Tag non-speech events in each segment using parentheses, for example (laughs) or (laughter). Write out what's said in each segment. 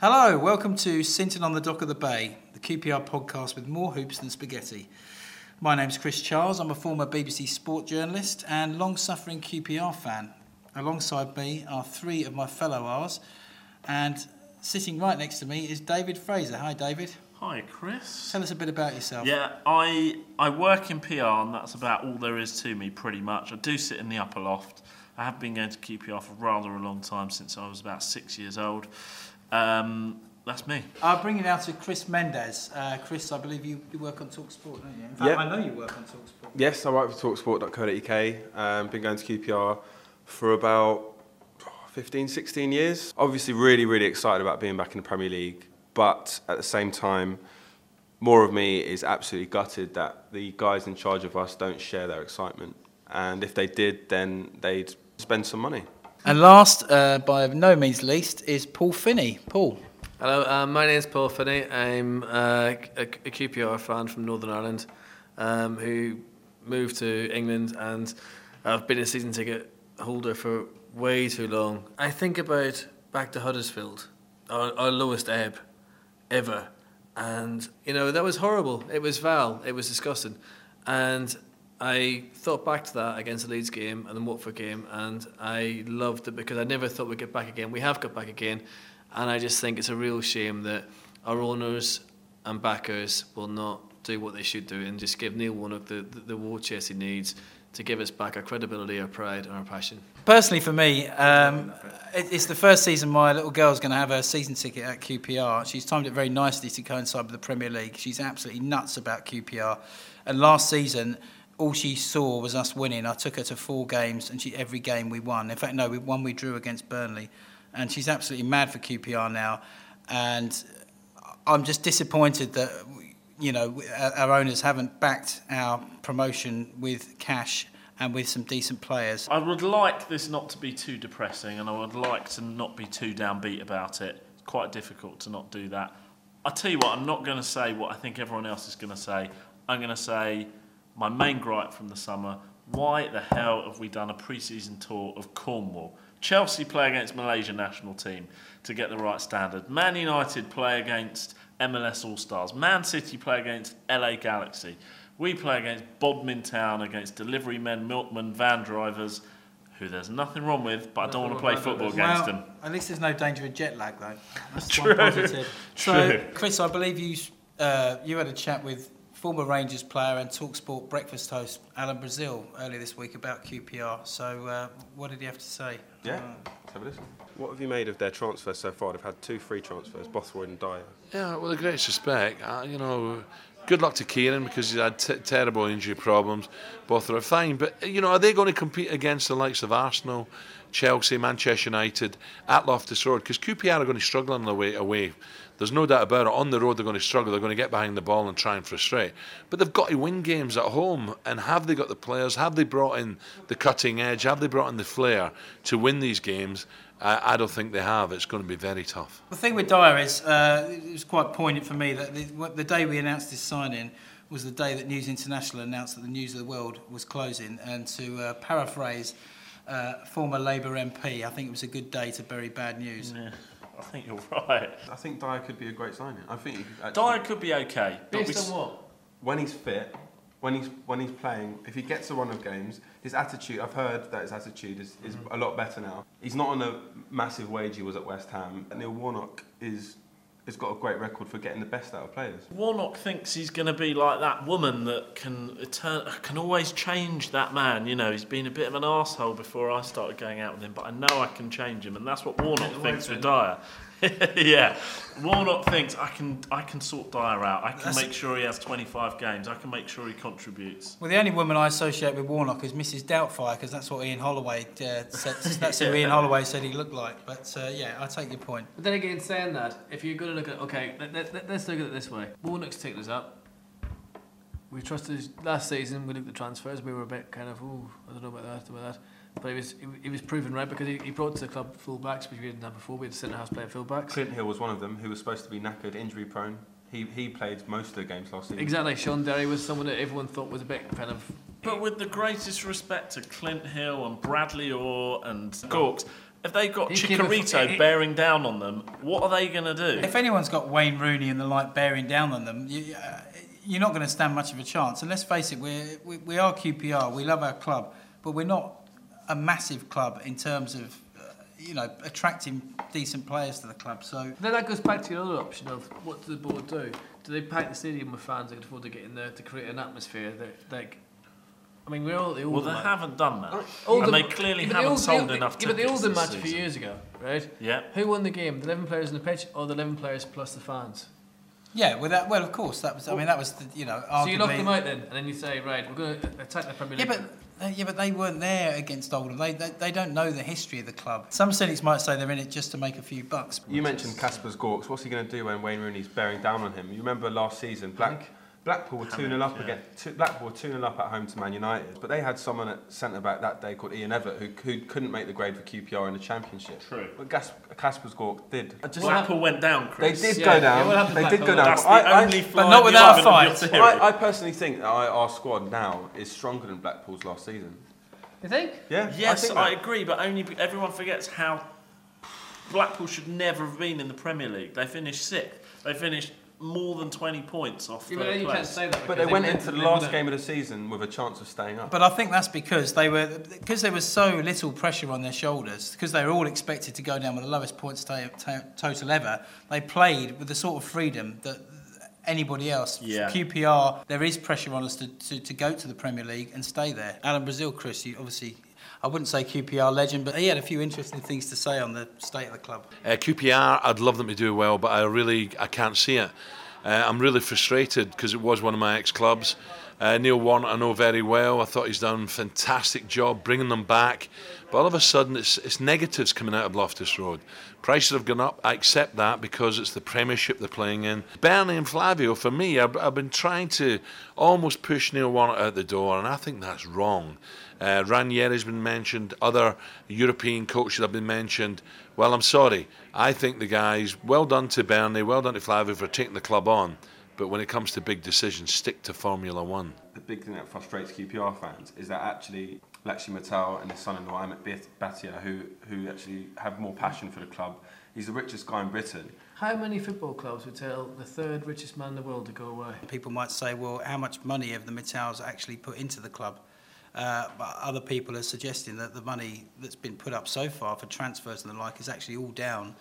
Hello, welcome to Sinton on the Dock of the Bay, the QPR podcast with more hoops than spaghetti. My name's Chris Charles. I'm a former BBC sport journalist and long suffering QPR fan. Alongside me are three of my fellow R's, and sitting right next to me is David Fraser. Hi, David. Hi, Chris. Tell us a bit about yourself. Yeah, I I work in PR, and that's about all there is to me, pretty much. I do sit in the upper loft. I have been going to QPR for rather a long time since I was about six years old. Um, that's me. I'll bring you now to Chris Mendes. Uh, Chris, I believe you, you work on Talksport, don't you? In fact, Yep. I know you work on Talksport. Yes, I work for Talksport.co.uk. Um, been going to QPR for about 15, 16 years. Obviously, really, really excited about being back in the Premier League, but at the same time, more of me is absolutely gutted that the guys in charge of us don't share their excitement. And if they did, then they'd spend some money. And last, uh, by no means least, is Paul Finney. Paul. Hello, um, my name is Paul Finney. I'm uh, a, QPR fan from Northern Ireland um, who moved to England and I've been a season ticket holder for way too long. I think about back to Huddersfield, our, our lowest ebb ever. And, you know, that was horrible. It was foul. It was disgusting. And I thought back to that against the Leeds game and the Watford game, and I loved it because I never thought we'd get back again. We have got back again, and I just think it's a real shame that our owners and backers will not do what they should do and just give Neil Warnock the, the, the war chest he needs to give us back our credibility, our pride, and our passion. Personally, for me, um, it's the first season my little girl's going to have a season ticket at QPR. She's timed it very nicely to coincide with the Premier League. She's absolutely nuts about QPR. And last season, all she saw was us winning. I took her to four games, and she every game we won. In fact, no, we one we drew against Burnley, and she's absolutely mad for QPR now. And I'm just disappointed that you know our owners haven't backed our promotion with cash and with some decent players. I would like this not to be too depressing, and I would like to not be too downbeat about it. It's quite difficult to not do that. I tell you what, I'm not going to say what I think everyone else is going to say. I'm going to say my main gripe from the summer: Why the hell have we done a pre-season tour of Cornwall? Chelsea play against Malaysia national team to get the right standard. Man United play against MLS All Stars. Man City play against LA Galaxy. We play against Bodmin Town, against delivery men, milkmen, van drivers, who there's nothing wrong with, but I don't want to play football against them. At least there's no danger of jet lag, though. That's True. one positive. (laughs) So, Chris, I believe you uh, you had a chat with former Rangers player and Talksport breakfast host Alan Brazil earlier this week about QPR. So, uh, what did he have to say? Yeah. Let's have a listen. What have you made of their transfers so far? They've had two free transfers, Bothroyd and Dyer. Yeah, with the greatest respect, uh, you know, good luck to Kieron because he's had t- terrible injury problems. Both are fine, but you know, are they going to compete against the likes of Arsenal, Chelsea, Manchester United at Loftus Road? Because QPR are going to struggle on the way away. There's no doubt about it. On the road, they're going to struggle. They're going to get behind the ball and try and frustrate. But they've got to win games at home. And have they got the players? Have they brought in the cutting edge? Have they brought in the flair to win these games? Uh, I don't think they have. It's going to be very tough. The thing with Dyer is, uh, it was quite poignant for me that the, the day we announced his signing was the day that News International announced that the News of the World was closing. And to uh, paraphrase uh, former Labour MP, I think it was a good day to bury bad news. Yeah, I think you're right. I think Dyer could be a great signing. I think he could actually- Dyer could be okay. but we Based on what? when he's fit, when he's when he's playing, if he gets a run of games, his attitude. I've heard that his attitude is, is mm-hmm. a lot better now. He's not on a massive wage he was at West Ham. And Neil Warnock is has got a great record for getting the best out of players. Warnock thinks he's going to be like that woman that can turn, can always change that man. You know, he's been a bit of an asshole before I started going out with him, but I know I can change him, and that's what Warnock thinks with Dyer. (laughs) yeah, Warnock thinks I can I can sort Dyer out. I can That's- make sure he has 25 games. I can make sure he contributes. Well, the only woman I associate with Warnock is Mrs. Doubtfire because that's what Ian Holloway uh, said. (laughs) That's who Ian Holloway said he looked like. But uh, yeah, I take your point. But then again, saying that, if you're going to look at okay, let, let, let, us look at it this way. Warnock's taken us up. We trusted last season. We looked at transfers. We were a bit kind of, oh, I don't know about that, about that. But he was he, he was proven right because he, he brought to the club fullbacks, which we didn't have before. We had a centre half player fullbacks. Clint Hill was one of them who was supposed to be knackered, injury prone. He he played most of the games last season. Exactly. Shaun Derry was someone that everyone thought was a bit kind of. But with the greatest respect to Clint Hill and Bradley Orr and Gorkšs, if they've got He came before- Chicharito bearing down on them, what are they going to do? If anyone's got Wayne Rooney and the like bearing down on them, you, uh, you're not going to stand much of a chance. And let's face it, we're, we, we are QPR. We love our club, but we're not a massive club in terms of, uh, you know, attracting decent players to the club. So Then that goes back to your other option of what does the board do? Do they pack the stadium with fans that can afford to get in there to create an atmosphere that, like, I mean, we're all the well, they man. haven't done that. Older- and they clearly yeah, but the haven't old- sold the- enough Yeah, but the tickets older this match a few years ago, right? Yeah. Who won the game? The 11 players on the pitch or the 11 players plus the fans? yeah, well, that, well, of course, that was. I mean, that was the, you know, arguably. So you knock them out then, and then you say, right, we're going to attack the Premier League. Yeah, League. but yeah, but they weren't there against Oldham. They, they they don't know the history of the club. Some cynics might say they're in it just to make a few bucks. You mentioned Kaspars Gorkšs. What's he going to do when Wayne Rooney's bearing down on him? You remember last season, Black, Blackpool were 2 0 up yeah. again. Two, Blackpool were 2 0 up at home to Man United, but they had someone at centre back that day called Ian Evatt who, who couldn't make the grade for QPR in the Championship. True. But Gas, Kaspars Gork did. I just- Blackpool went down, they did Yeah, go yeah, down. what happened they did go down. That's the I, I- only flaw not without a argument fight. I, I personally think that our our squad now is stronger than Blackpool's last season. You think? Yeah. Yes, think I, agree, but only everyone forgets how Blackpool should never have been in the Premier League. They finished sixth. They finished more than 20 points off Yeah, but third you can't place. say that. But because they went went- into the they last game of the season with a chance of staying up. But I think that's because they were because there was so little pressure on their shoulders because they were all expected to go down with the lowest points ta- ta- total ever. They played with the sort of freedom that anybody else. Yeah. QPR, there is pressure on us to, to, to go to the Premier League and stay there. Alan Brazil, Chris, you obviously. I wouldn't say QPR legend, but he had a few interesting things to say on the state of the club. Uh, QPR, I'd love them to do well, but I really I can't see it. Uh, I'm really frustrated because it was one of my ex-clubs. Uh, Neil Warnock I know very well. I thought he's done a fantastic job bringing them back. But all of a sudden, it's, it's negatives coming out of Loftus Road. Prices have gone up. I accept that because it's the Premiership they're playing in. Bernie and Flavio, for me, I've, I've been trying to almost push Neil Warnock out the door, and I think that's wrong. Uh, Ranieri's been mentioned. Other European coaches have been mentioned. Well, I'm sorry. I think the guys, well done to Bernie, well done to Flavio for taking the club on. But when it comes to big decisions, stick to Formula One. the big thing that frustrates QPR fans is that actually Lakshmi Mittal and his son-in-law Amit Bhat- Bhatia, who who actually have more passion for the club. He's the richest guy in Britain. How many football clubs would tell the third richest man in the world to go away? People might say, well, how much money have the Mittals actually put into the club? Uh, but other people are suggesting that the money that's been put up so far for transfers and the like is actually all down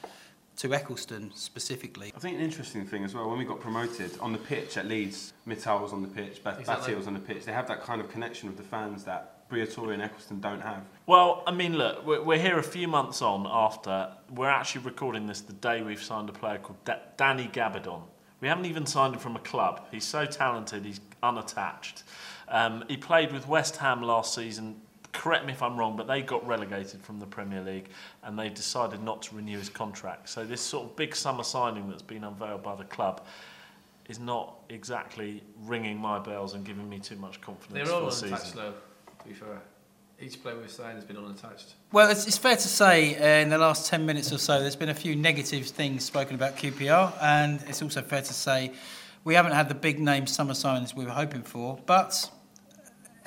to Ecclestone specifically. I think an interesting thing as well when we got promoted on the pitch at Leeds, Mittal was on the pitch, Bhatia Exactly. was on the pitch. They have that kind of connection with the fans that Briatore and Ecclestone don't have. Well, I mean, look, we're, we're here a few months on after. We're actually recording this the day we've signed a player called da- Danny Gabbidon. We haven't even signed him from a club. He's so talented, he's unattached. Um, he played with West Ham last season. Correct me if I'm wrong, but they got relegated from the Premier League and they decided not to renew his contract. So, this sort of big summer signing that's been unveiled by the club is not exactly ringing my bells and giving me too much confidence They're all for the unattached season. though, to be fair. Each player we've signed has been unattached. Well, it's, it's fair to say uh, in the last 10 minutes or so, there's been a few negative things spoken about QPR, and it's also fair to say we haven't had the big name summer signings we were hoping for, but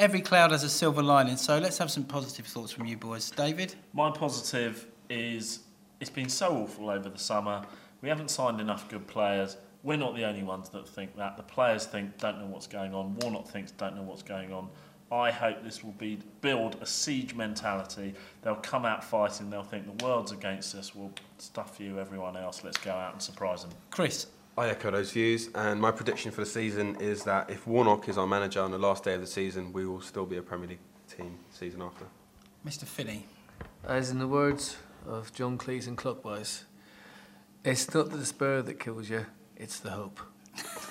every cloud has a silver lining, so let's have some positive thoughts from you boys. David? My positive is it's been so awful over the summer. We haven't signed enough good players. We're not the only ones that think that. The players think don't know what's going on. Warnock thinks don't know what's going on. I hope this will be build a siege mentality. They'll come out fighting. They'll think the world's against us. We'll stuff you, everyone else. Let's go out and surprise them. Chris? I echo those views, and my prediction for the season is that if Warnock is our manager on the last day of the season, we will still be a Premier League team season after. Mr. Finney? As in the words of John Cleese and Clockwise, it's not the despair that kills you, it's the hope.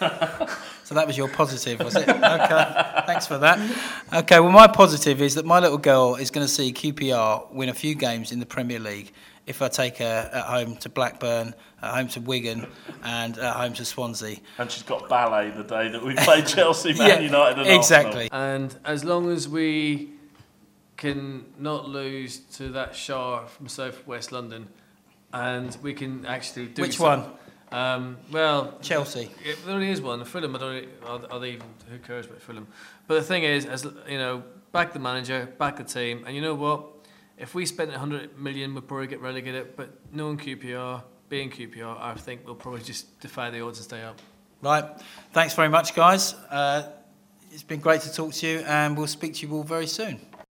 (laughs) So that was your positive, was it? Okay, thanks for that. Okay, well, my positive is that my little girl is going to see QPR win a few games in the Premier League if I take her at home to Blackburn, at home to Wigan, and at home to Swansea. And she's got ballet the day that we play (laughs) Chelsea, Man Yeah, United, and exactly. And as long as we can not lose to that Shah from South West London, and we can actually do Which some- one? Um, well, Chelsea. Yeah, there only is one. Fulham, I don't. Are, are they even? Who cares about Fulham? But the thing is, as you know, back the manager, back the team, and you know what? If we spent 100 million, we'd probably get relegated. But knowing QPR, being QPR, I think we'll probably just defy the odds and stay up. Right. Thanks very much, guys. Uh, it's been great to talk to you, and we'll speak to you all very soon.